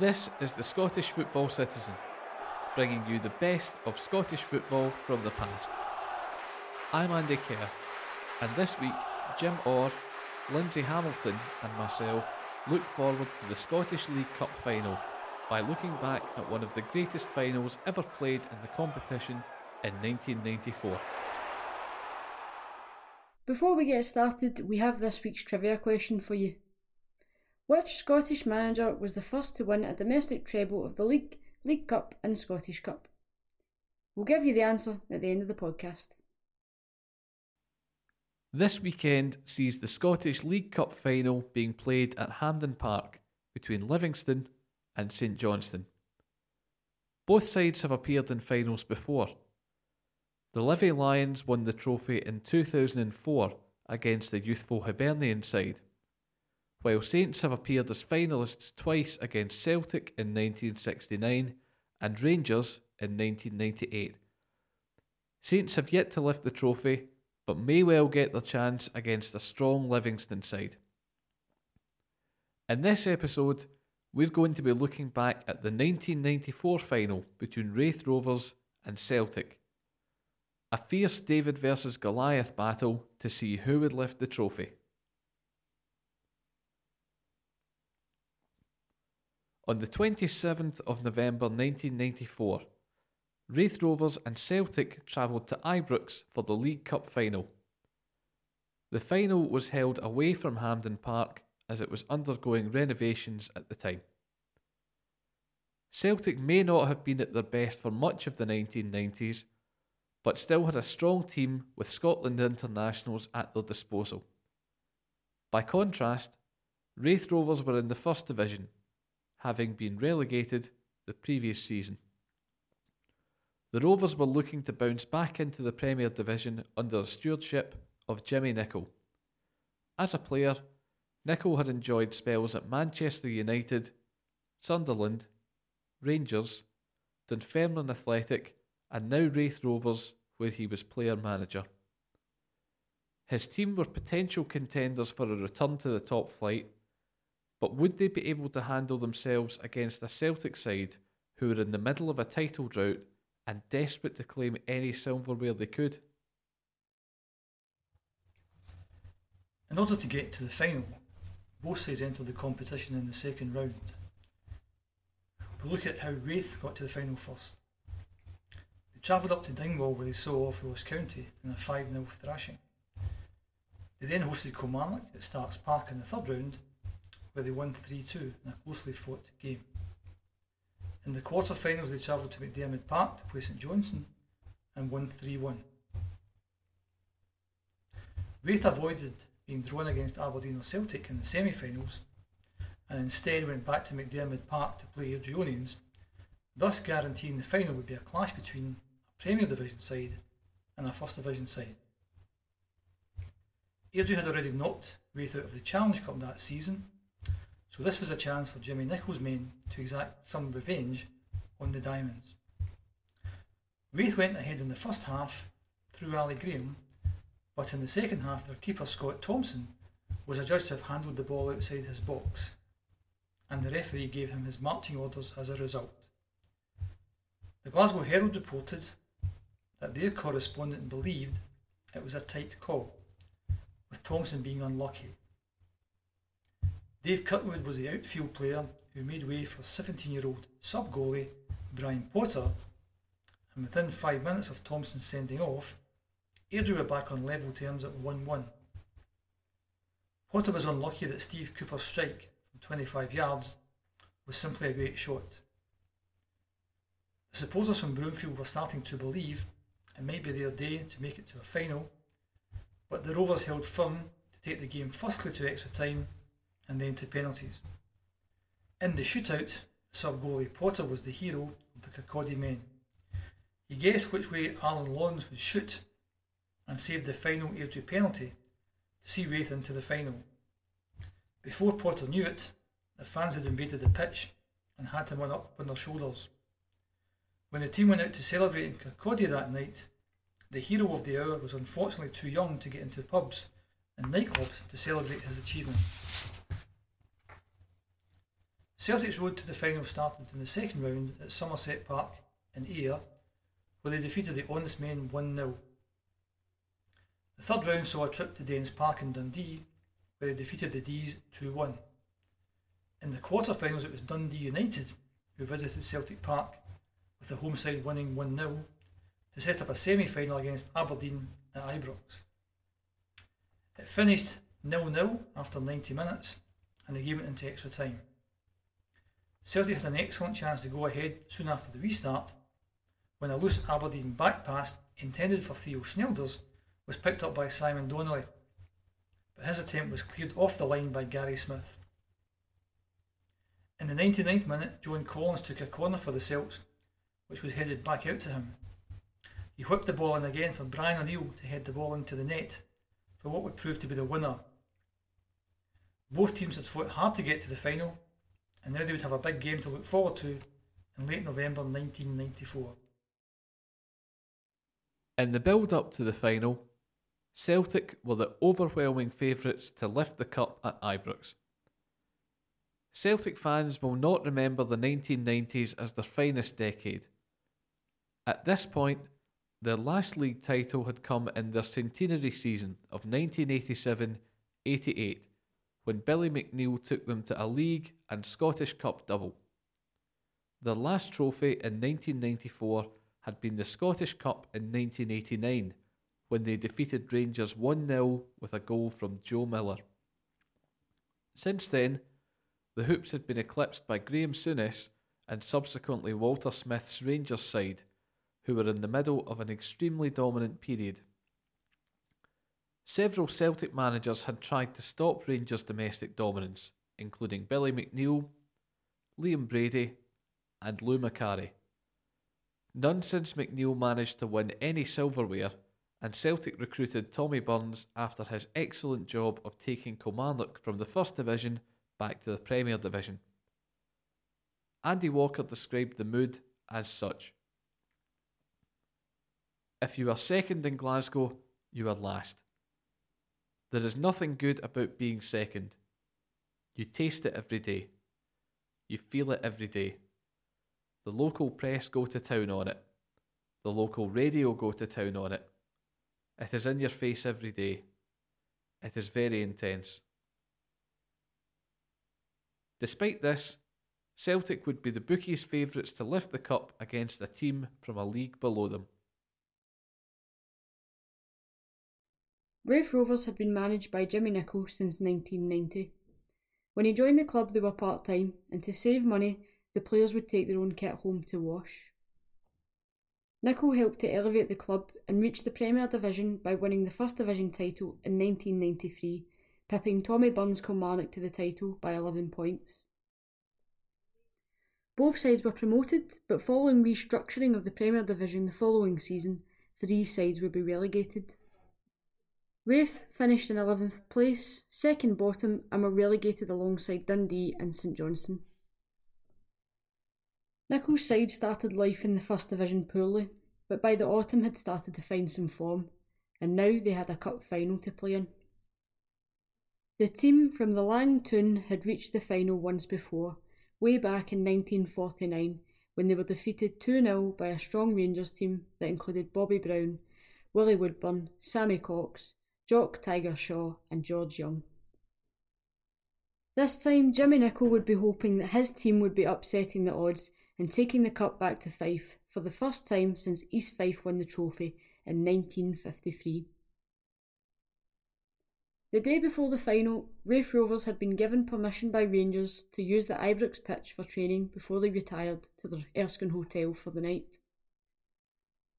This is the Scottish Football Citizen, bringing you the best of Scottish football from the past. I'm Andy Kerr, and this week, Jim Orr, Lindsay Hamilton, and myself look forward to the Scottish League Cup final by looking back at one of the greatest finals ever played in the competition in 1994. Before we get started, we have this week's trivia question for you. Which Scottish manager was the first to win a domestic treble of the League, League Cup, and Scottish Cup? We'll give you the answer at the end of the podcast. This weekend sees the Scottish League Cup final being played at Hampden Park between Livingston and St Johnstone. Both sides have appeared in finals before. The Livy Lions won the trophy in 2004 against the youthful Hibernian side while Saints have appeared as finalists twice against Celtic in 1969 and Rangers in 1998. Saints have yet to lift the trophy, but may well get their chance against a strong Livingston side. In this episode, we're going to be looking back at the 1994 final between Raith Rovers and Celtic. A fierce David versus Goliath battle to see who would lift the trophy. On the 27th of November 1994, Raith Rovers and Celtic travelled to Ibrox for the League Cup final. The final was held away from Hampden Park as it was undergoing renovations at the time. Celtic may not have been at their best for much of the 1990s, but still had a strong team with Scotland internationals at their disposal. By contrast, Raith Rovers were in the First Division having been relegated the previous season. The Rovers were looking to bounce back into the Premier Division under the stewardship of Jimmy Nicholl. As a player, Nicholl had enjoyed spells at Manchester United, Sunderland, Rangers, Dunfermline Athletic, and now Raith Rovers, where he was player manager. His team were potential contenders for a return to the top flight, but would they be able to handle themselves against a Celtic side who were in the middle of a title drought and desperate to claim any silverware they could? In order to get to the final, both sides entered the competition in the second round. We'll look at how Raith got to the final first. They travelled up to Dingwall where they saw off Ross County in a 5 0 thrashing. They then hosted Kilmarnock at Starks Park in the third round where they won 3 2 in a closely fought game. In the quarter-finals, they travelled to McDiarmid Park to play St Johnstone and won 3 1. Raith avoided being drawn against Aberdeen or Celtic in the semi finals and instead went back to McDiarmid Park to play Airdrieonians, thus guaranteeing the final would be a clash between a Premier Division side and a First Division side. Airdrie had already knocked Raith out of the Challenge Cup that season so this was a chance for Jimmy Nicholl's men to exact some revenge on the Diamonds. Raith went ahead in the first half through Ali Graham, but in the second half their keeper Scott Thompson was adjudged to have handled the ball outside his box, and the referee gave him his marching orders as a result. The Glasgow Herald reported that their correspondent believed it was a tight call, with Thompson being unlucky. Dave Kirkwood was the outfield player who made way for 17 year old sub goalie Brian Potter, and within five minutes of Thompson sending off, Airdrie were back on level terms at 1 1. Potter was unlucky that Steve Cooper's strike from 25 yards was simply a great shot. The supporters from Broomfield were starting to believe it might be their day to make it to a final, but the Rovers held firm to take the game firstly to extra time and then to penalties. In the shootout, sub goalie Potter was the hero of the Kirkcaldy men. He guessed which way Alan Lawrence would shoot and saved the final Airdrie penalty to see Raith into the final. Before Potter knew it, the fans had invaded the pitch and had him on up on their shoulders. When the team went out to celebrate in Kirkcaldy that night, the hero of the hour was unfortunately too young to get into pubs and nightclubs to celebrate his achievement. Celtic's road to the final started in the second round at Somerset Park in Ayr, where they defeated the Honest Men 1 0. The third round saw a trip to Dens Park in Dundee, where they defeated the D's 2 1. In the quarter-finals, it was Dundee United who visited Celtic Park, with the home side winning 1 0 to set up a semi final against Aberdeen at Ibrox. It finished 0 0 after 90 minutes and the game went into extra time. Celtic had an excellent chance to go ahead soon after the restart when a loose Aberdeen back pass intended for Theo Snelders was picked up by Simon Donnelly, but his attempt was cleared off the line by Gary Smith. In the 99th minute, John Collins took a corner for the Celts, which was headed back out to him. He whipped the ball in again for Brian O'Neill to head the ball into the net for what would prove to be the winner. Both teams had fought hard to get to the final, and now they would have a big game to look forward to in late November 1994. In the build up to the final, Celtic were the overwhelming favourites to lift the cup at Ibrox. Celtic fans will not remember the 1990s as their finest decade. At this point, their last league title had come in their centenary season of 1987 88, when Billy McNeill took them to a league and Scottish Cup double. Their last trophy in 1994 had been the Scottish Cup in 1989, when they defeated Rangers 1 0 with a goal from Joe Miller. Since then, the Hoops had been eclipsed by Graeme Souness and subsequently Walter Smith's Rangers side, who were in the middle of an extremely dominant period. Several Celtic managers had tried to stop Rangers' domestic dominance, including Billy McNeill, Liam Brady, and Lou Macari. None since McNeill managed to win any silverware, and Celtic recruited Tommy Burns after his excellent job of taking Kilmarnock from the First Division back to the Premier Division. Andy Walker described the mood as such. If you are second in Glasgow, you are last. There is nothing good about being second. You taste it every day. You feel it every day. The local press go to town on it. The local radio go to town on it. It is in your face every day. It is very intense. Despite this, Celtic would be the bookies' favourites to lift the cup against a team from a league below them. Raith Rovers had been managed by Jimmy Nicholl since 1990. When he joined the club, they were part time, and to save money, the players would take their own kit home to wash. Nicholl helped to elevate the club and reach the Premier Division by winning the First Division title in 1993, pipping Tommy Burns Kilmarnock to the title by 11 points. Both sides were promoted, but following restructuring of the Premier Division the following season, three sides would be relegated. Raith finished in 11th place, second bottom, and were relegated alongside Dundee and St Johnstone. Nicholl's side started life in the First Division poorly, but by the autumn had started to find some form, and now they had a cup final to play in. The team from the Lang Toon had reached the final once before, way back in 1949, when they were defeated 2 0 by a strong Rangers team that included Bobby Brown, Willie Woodburn, Sammy Cox, Jock Tiger Shaw, and George Young. This time, Jimmy Nicholl would be hoping that his team would be upsetting the odds and taking the cup back to Fife for the first time since East Fife won the trophy in 1953. The day before the final, Raith Rovers had been given permission by Rangers to use the Ibrox pitch for training before they retired to their Erskine Hotel for the night.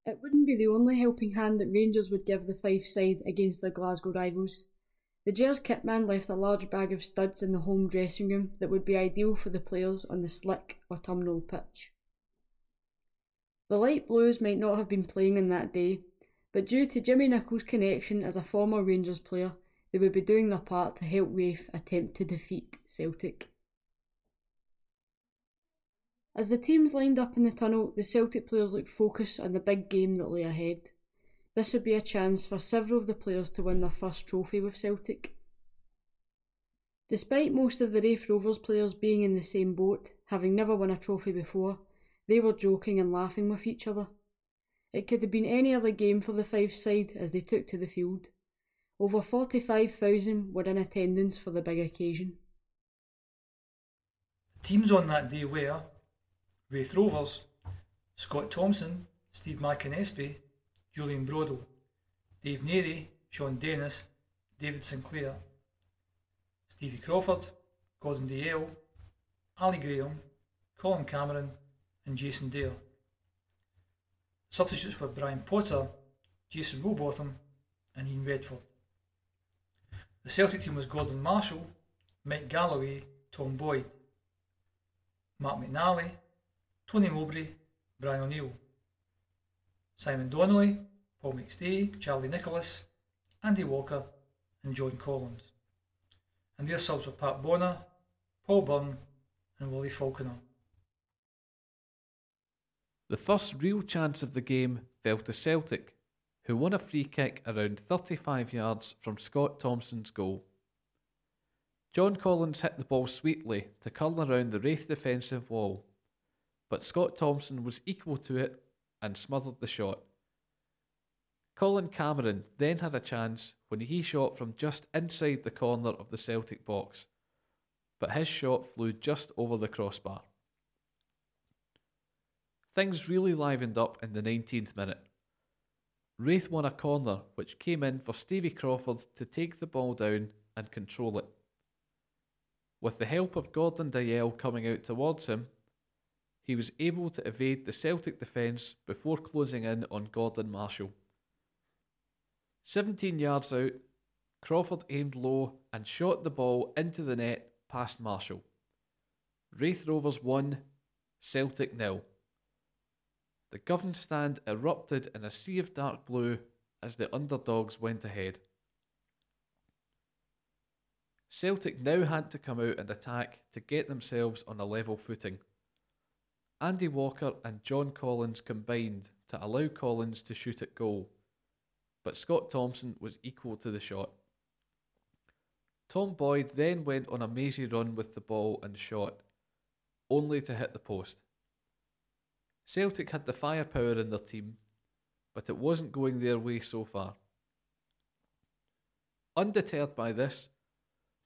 It wouldn't be the only helping hand that Rangers would give the Fife side against their Glasgow rivals. The Gers kitman left a large bag of studs in the home dressing room that would be ideal for the players on the slick autumnal pitch. The Light Blues might not have been playing on that day, but due to Jimmy Nicholl's connection as a former Rangers player, they would be doing their part to help Raith attempt to defeat Celtic. As the teams lined up in the tunnel, the Celtic players looked focused on the big game that lay ahead. This would be a chance for several of the players to win their first trophy with Celtic. Despite most of the Raith Rovers players being in the same boat, having never won a trophy before, they were joking and laughing with each other. It could have been any other game for the Fife side as they took to the field. Over 45,000 were in attendance for the big occasion. Teams on that day were Raith Rovers, Scott Thompson, Steve McAnespie, Julian Broddle, Dave Narey, Shaun Dennis, David Sinclair, Stevie Crawford, Gordon Dalziel, Ali Graham, Colin Cameron, and Jason Dale. Substitutes were Brian Potter, Jason Rowbotham, and Ian Redford. The Celtic team was Gordon Marshall, Mike Galloway, Tom Boyd, Mark McNally, Tony Mowbray, Brian O'Neill, Simon Donnelly, Paul McStay, Charlie Nicholas, Andy Walker, and John Collins. And their subs were Pat Bonner, Paul Byrne, and Willie Falconer. The first real chance of the game fell to Celtic, who won a free kick around 35 yards from Scott Thompson's goal. John Collins hit the ball sweetly to curl around the Raith defensive wall, but Scott Thompson was equal to it and smothered the shot. Colin Cameron then had a chance when he shot from just inside the corner of the Celtic box, but his shot flew just over the crossbar. Things really livened up in the 19th minute. Raith won a corner which came in for Stevie Crawford to take the ball down and control it. With the help of Gordon Dalziel coming out towards him, he was able to evade the Celtic defence before closing in on Gordon Marshall. 17 yards out, Crawford aimed low and shot the ball into the net past Marshall. Raith Rovers 1, Celtic nil. The Govan stand erupted in a sea of dark blue as the underdogs went ahead. Celtic now had to come out and attack to get themselves on a level footing. Andy Walker and John Collins combined to allow Collins to shoot at goal, but Scott Thompson was equal to the shot. Tom Boyd then went on a mazy run with the ball and shot, only to hit the post. Celtic had the firepower in their team, but it wasn't going their way so far. Undeterred by this,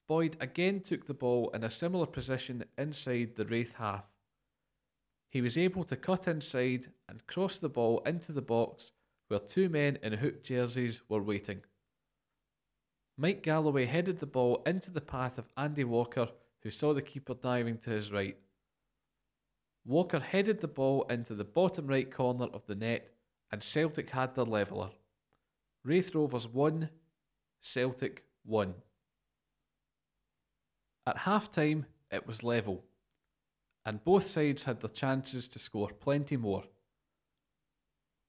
Boyd again took the ball in a similar position inside the Raith half. He was able to cut inside and cross the ball into the box where two men in hoop jerseys were waiting. Mike Galloway headed the ball into the path of Andy Walker, who saw the keeper diving to his right. Walker headed the ball into the bottom right corner of the net, and Celtic had their leveller. Raith Rovers 1, Celtic 1. At half time, it was level, and both sides had their chances to score plenty more.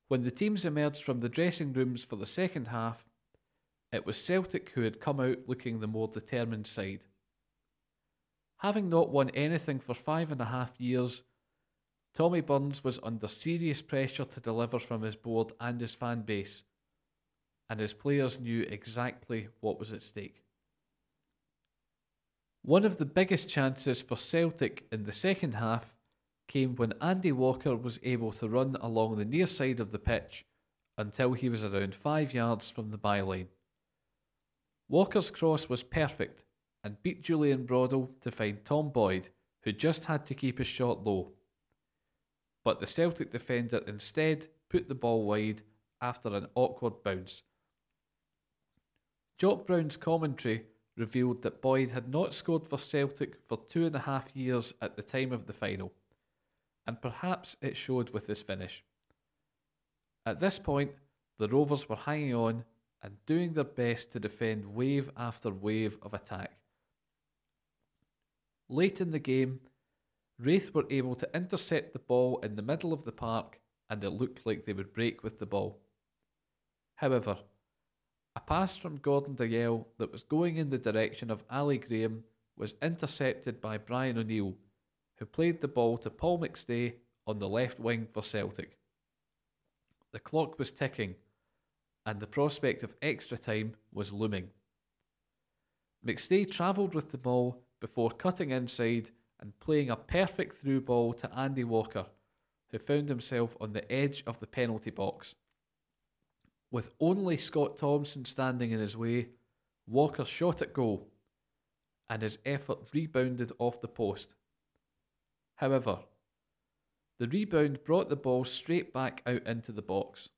When the teams emerged from the dressing rooms for the second half, it was Celtic who had come out looking the more determined side. Having not won anything for five and a half years, Tommy Burns was under serious pressure to deliver from his board and his fan base, and his players knew exactly what was at stake. One of the biggest chances for Celtic in the second half came when Andy Walker was able to run along the near side of the pitch until he was around five yards from the byline. Walker's cross was perfect and beat Julian Broddle to find Tom Boyd, who just had to keep his shot low but the Celtic defender instead put the ball wide after an awkward bounce. Jock Brown's commentary revealed that Boyd had not scored for Celtic for two and a half years at the time of the final, and perhaps it showed with his finish. At this point, the Rovers were hanging on and doing their best to defend wave after wave of attack. Late in the game, Raith were able to intercept the ball in the middle of the park and it looked like they would break with the ball. However, a pass from Gordon Dalziel that was going in the direction of Ali Graham was intercepted by Brian O'Neill, who played the ball to Paul McStay on the left wing for Celtic. The clock was ticking, and the prospect of extra time was looming. McStay travelled with the ball before cutting inside and playing a perfect through ball to Andy Walker, who found himself on the edge of the penalty box. With only Scott Thompson standing in his way, Walker shot at goal, and his effort rebounded off the post. However, the rebound brought the ball straight back out into the box.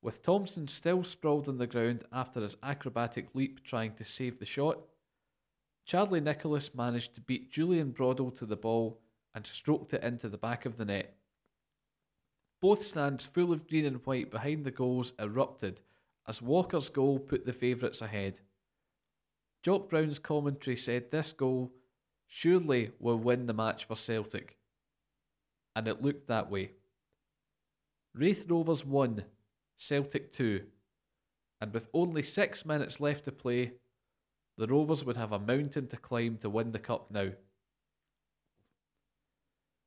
With Thompson still sprawled on the ground after his acrobatic leap trying to save the shot, Charlie Nicholas managed to beat Julian Broddle to the ball and stroked it into the back of the net. Both stands full of green and white behind the goals erupted as Walker's goal put the favourites ahead. Jock Brown's commentary said this goal surely will win the match for Celtic, and it looked that way. Raith Rovers won, Celtic 2, and with only six minutes left to play, the Rovers would have a mountain to climb to win the Cup now.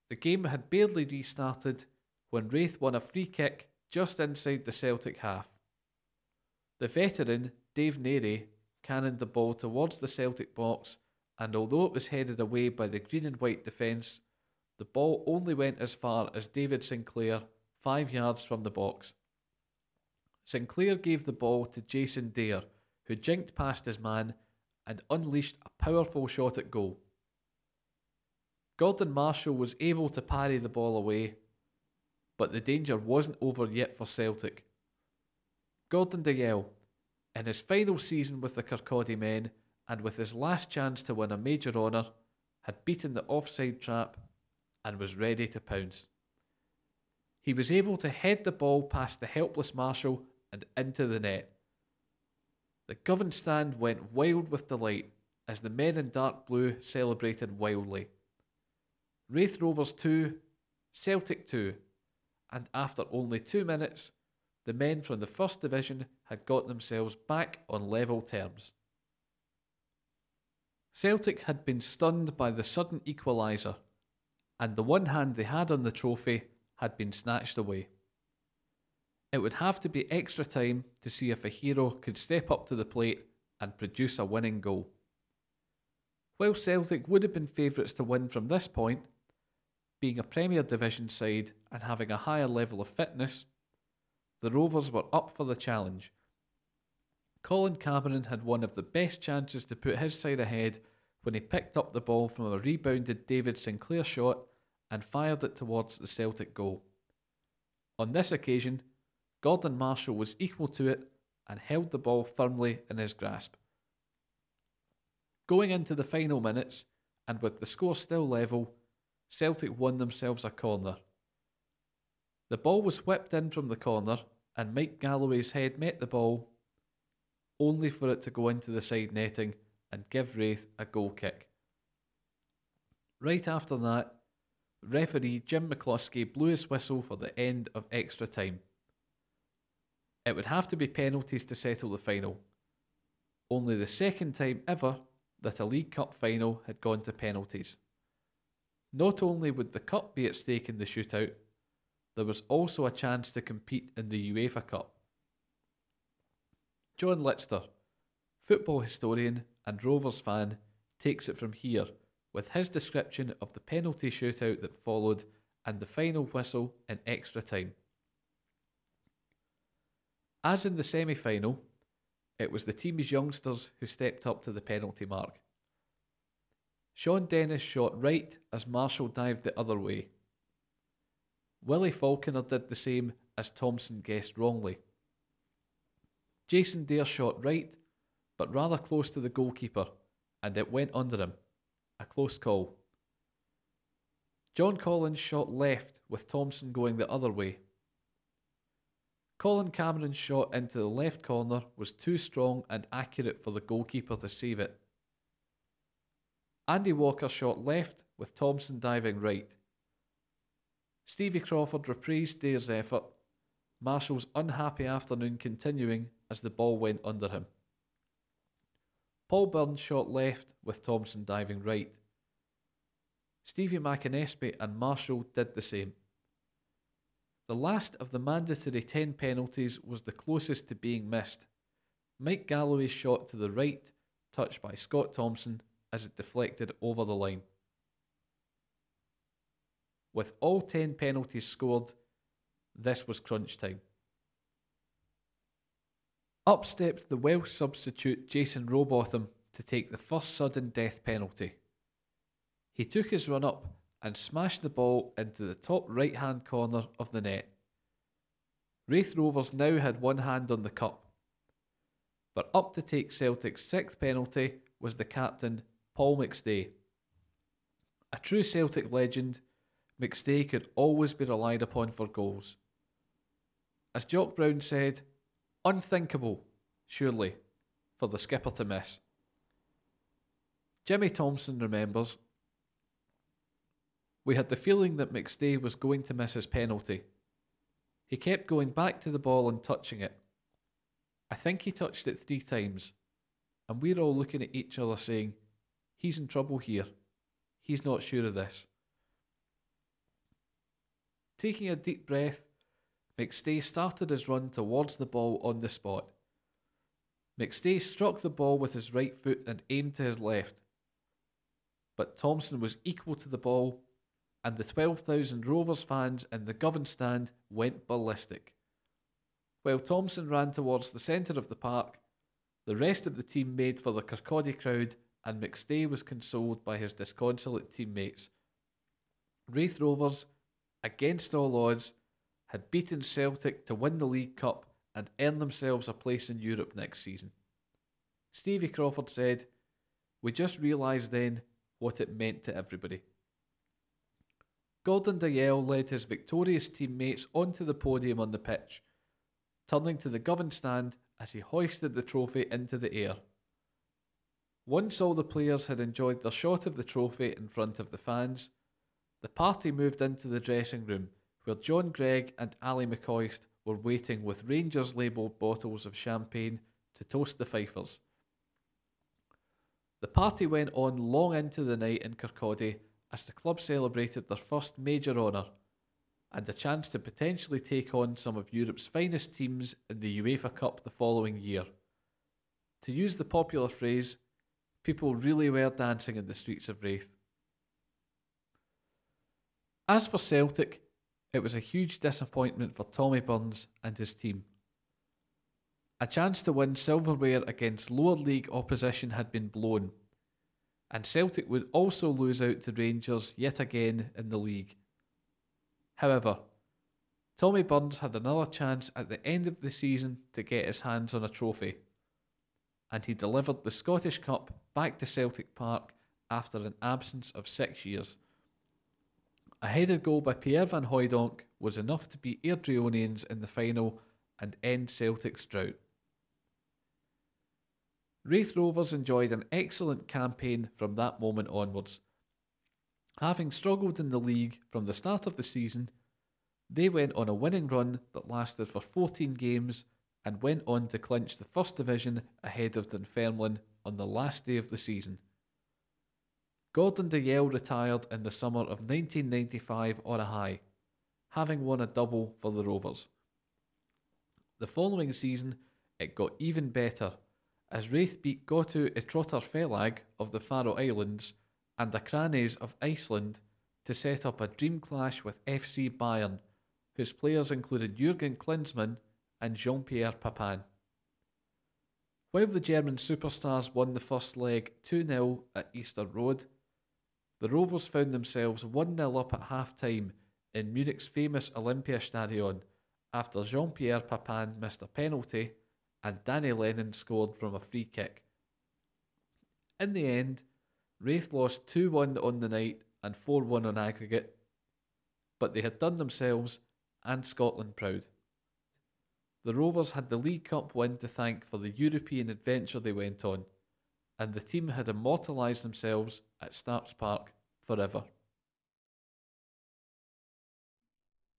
The game had barely restarted when Raith won a free kick just inside the Celtic half. The veteran, Dave Narey, cannoned the ball towards the Celtic box, and although it was headed away by the green and white defence, the ball only went as far as David Sinclair, five yards from the box. Sinclair gave the ball to Jason Dair, who jinked past his man and unleashed a powerful shot at goal. Gordon Marshall was able to parry the ball away, but the danger wasn't over yet for Celtic. Gordon Dalziel, in his final season with the Kirkcaldy men and with his last chance to win a major honour, had beaten the offside trap and was ready to pounce. He was able to head the ball past the helpless Marshall and into the net. The Govan stand went wild with delight as the men in dark blue celebrated wildly. Raith Rovers 2, Celtic 2, and after only two minutes, the men from the First Division had got themselves back on level terms. Celtic had been stunned by the sudden equaliser, and the one hand they had on the trophy had been snatched away. It would have to be extra time to see if a hero could step up to the plate and produce a winning goal. While Celtic would have been favourites to win from this point, being a Premier Division side and having a higher level of fitness, the Rovers were up for the challenge. Colin Cameron had one of the best chances to put his side ahead when he picked up the ball from a rebounded David Sinclair shot and fired it towards the Celtic goal. On this occasion, Gordon Marshall was equal to it and held the ball firmly in his grasp. Going into the final minutes, and with the score still level, Celtic won themselves a corner. The ball was whipped in from the corner, and Mike Galloway's head met the ball, only for it to go into the side netting and give Raith a goal kick. Right after that, referee Jim McCluskey blew his whistle for the end of extra time. It would have to be penalties to settle the final. Only the second time ever that a League Cup final had gone to penalties. Not only would the Cup be at stake in the shootout, there was also a chance to compete in the UEFA Cup. John Litster, football historian and Rovers fan, takes it from here with his description of the penalty shootout that followed and the final whistle in extra time. As in the semi final, it was the team's youngsters who stepped up to the penalty mark. Shaun Dennis shot right as Marshall dived the other way. Willie Falconer did the same as Thompson guessed wrongly. Jason Dair shot right, but rather close to the goalkeeper, and it went under him. A close call. John Collins shot left, with Thompson going the other way. Colin Cameron's shot into the left corner was too strong and accurate for the goalkeeper to save it. Andy Walker shot left with Thompson diving right. Stevie Crawford reprised Dair's effort, Marshall's unhappy afternoon continuing as the ball went under him. Paul Byrne shot left with Thompson diving right. Stevie McAnespie and Marshall did the same. The last of the mandatory 10 penalties was the closest to being missed. Mike Galloway's shot to the right touched by Scott Thompson as it deflected over the line. With all 10 penalties scored, this was crunch time. Up stepped the Welsh substitute Jason Rowbotham to take the first sudden death penalty. He took his run up and smashed the ball into the top right hand corner of the net. Raith Rovers now had one hand on the cup. But up to take Celtic's sixth penalty was the captain, Paul McStay. A true Celtic legend, McStay could always be relied upon for goals. As Jock Brown said, unthinkable, surely, for the skipper to miss. Jimmy Thompson remembers we had the feeling that McStay was going to miss his penalty. He kept going back to the ball and touching it. I think he touched it three times, and we're all looking at each other saying, He's in trouble here. He's not sure of this. Taking a deep breath, McStay started his run towards the ball on the spot. McStay struck the ball with his right foot and aimed to his left. But Thompson was equal to the ball and the 12,000 Rovers fans in the Govan stand went ballistic. While Thompson ran towards the centre of the park, the rest of the team made for the Kirkcaldy crowd and McStay was consoled by his disconsolate teammates. Raith Rovers, against all odds, had beaten Celtic to win the League Cup and earn themselves a place in Europe next season. Stevie Crawford said, We just realised then what it meant to everybody. Gordon Dalziel led his victorious teammates onto the podium on the pitch, turning to the Govan stand as he hoisted the trophy into the air. Once all the players had enjoyed their shot of the trophy in front of the fans, the party moved into the dressing room where John Greig and Ally McCoist were waiting with Rangers labelled bottles of champagne to toast the Fifers. The party went on long into the night in Kirkcaldy as the club celebrated their first major honour and a chance to potentially take on some of Europe's finest teams in the UEFA Cup the following year. To use the popular phrase, people really were dancing in the streets of Raith. As for Celtic, it was a huge disappointment for Tommy Burns and his team. A chance to win silverware against lower league opposition had been blown and Celtic would also lose out to Rangers yet again in the league. However, Tommy Burns had another chance at the end of the season to get his hands on a trophy, and he delivered the Scottish Cup back to Celtic Park after an absence of six years. A headed goal by Pierre Van Hooijdonk was enough to beat Airdrieonians in the final and end Celtic's drought. Raith Rovers enjoyed an excellent campaign from that moment onwards. Having struggled in the league from the start of the season, they went on a winning run that lasted for 14 games and went on to clinch the First Division ahead of Dunfermline on the last day of the season. Gordon Dalziel retired in the summer of 1995 on a high, having won a double for the Rovers. The following season, it got even better as Raith beat Gotu Íþróttarfélag of the Faroe Islands and the Akranes of Iceland to set up a dream clash with FC Bayern, whose players included Jurgen Klinsmann and Jean Pierre Papin. While the German superstars won the first leg 2 0 at Easter Road, the Rovers found themselves 1 0 up at half time in Munich's famous Olympiastadion after Jean Pierre Papin missed a penalty and Danny Lennon scored from a free kick. In the end, Raith lost 2 1 on the night and 4 1 on aggregate, but they had done themselves and Scotland proud. The Rovers had the League Cup win to thank for the European adventure they went on, and the team had immortalised themselves at Starks Park forever.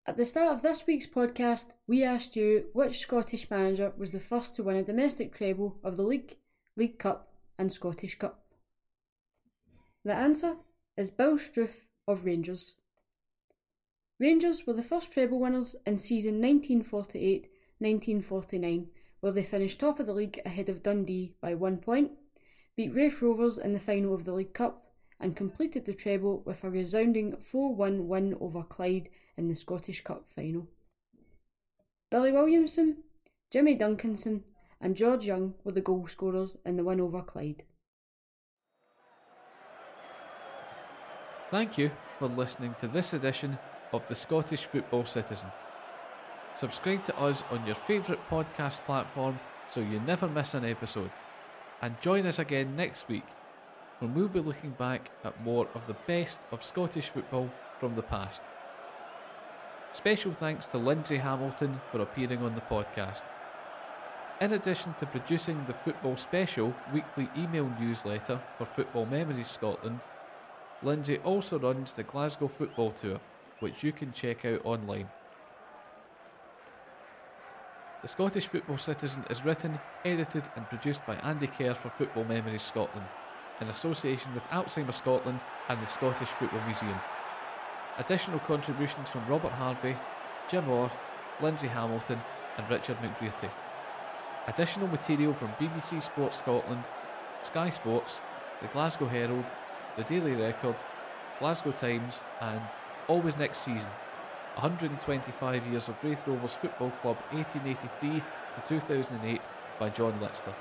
At the start of this week's podcast, we asked you which Scottish manager was the first to win a domestic treble of the League, League Cup, and Scottish Cup. The answer is Bill Struth of Rangers. Rangers were the first treble winners in season 1948 1949, where they finished top of the league ahead of Dundee by one point, beat Raith Rovers in the final of the League Cup, and completed the treble with a resounding 4 1 win over Clyde in the Scottish Cup final. Billy Williamson, Jimmy Duncanson, and George Young were the goal scorers in the win over Clyde. Thank you for listening to this edition of the Scottish Football Citizen. Subscribe to us on your favourite podcast platform so you never miss an episode. And join us again next week when we'll be looking back at more of the best of Scottish football from the past. Special thanks to Lindsay Hamilton for appearing on the podcast. In addition to producing the Football Special weekly email newsletter for Football Memories Scotland, Lindsay also runs the Glasgow Football Tour, which you can check out online. The Scottish Football Citizen is written, edited, and produced by Andy Kerr for Football Memories Scotland, in association with Alzheimer's Scotland and the Scottish Football Museum. Additional contributions from Robert Harvey, Jim Orr, Lindsay Hamilton, and Richard McBrearty. Additional material from BBC Sports Scotland, Sky Sports, the Glasgow Herald, the Daily Record, Glasgow Times, and Always Next Season 125 Years of Raith Rovers Football Club 1883 to 2008 by John Litster.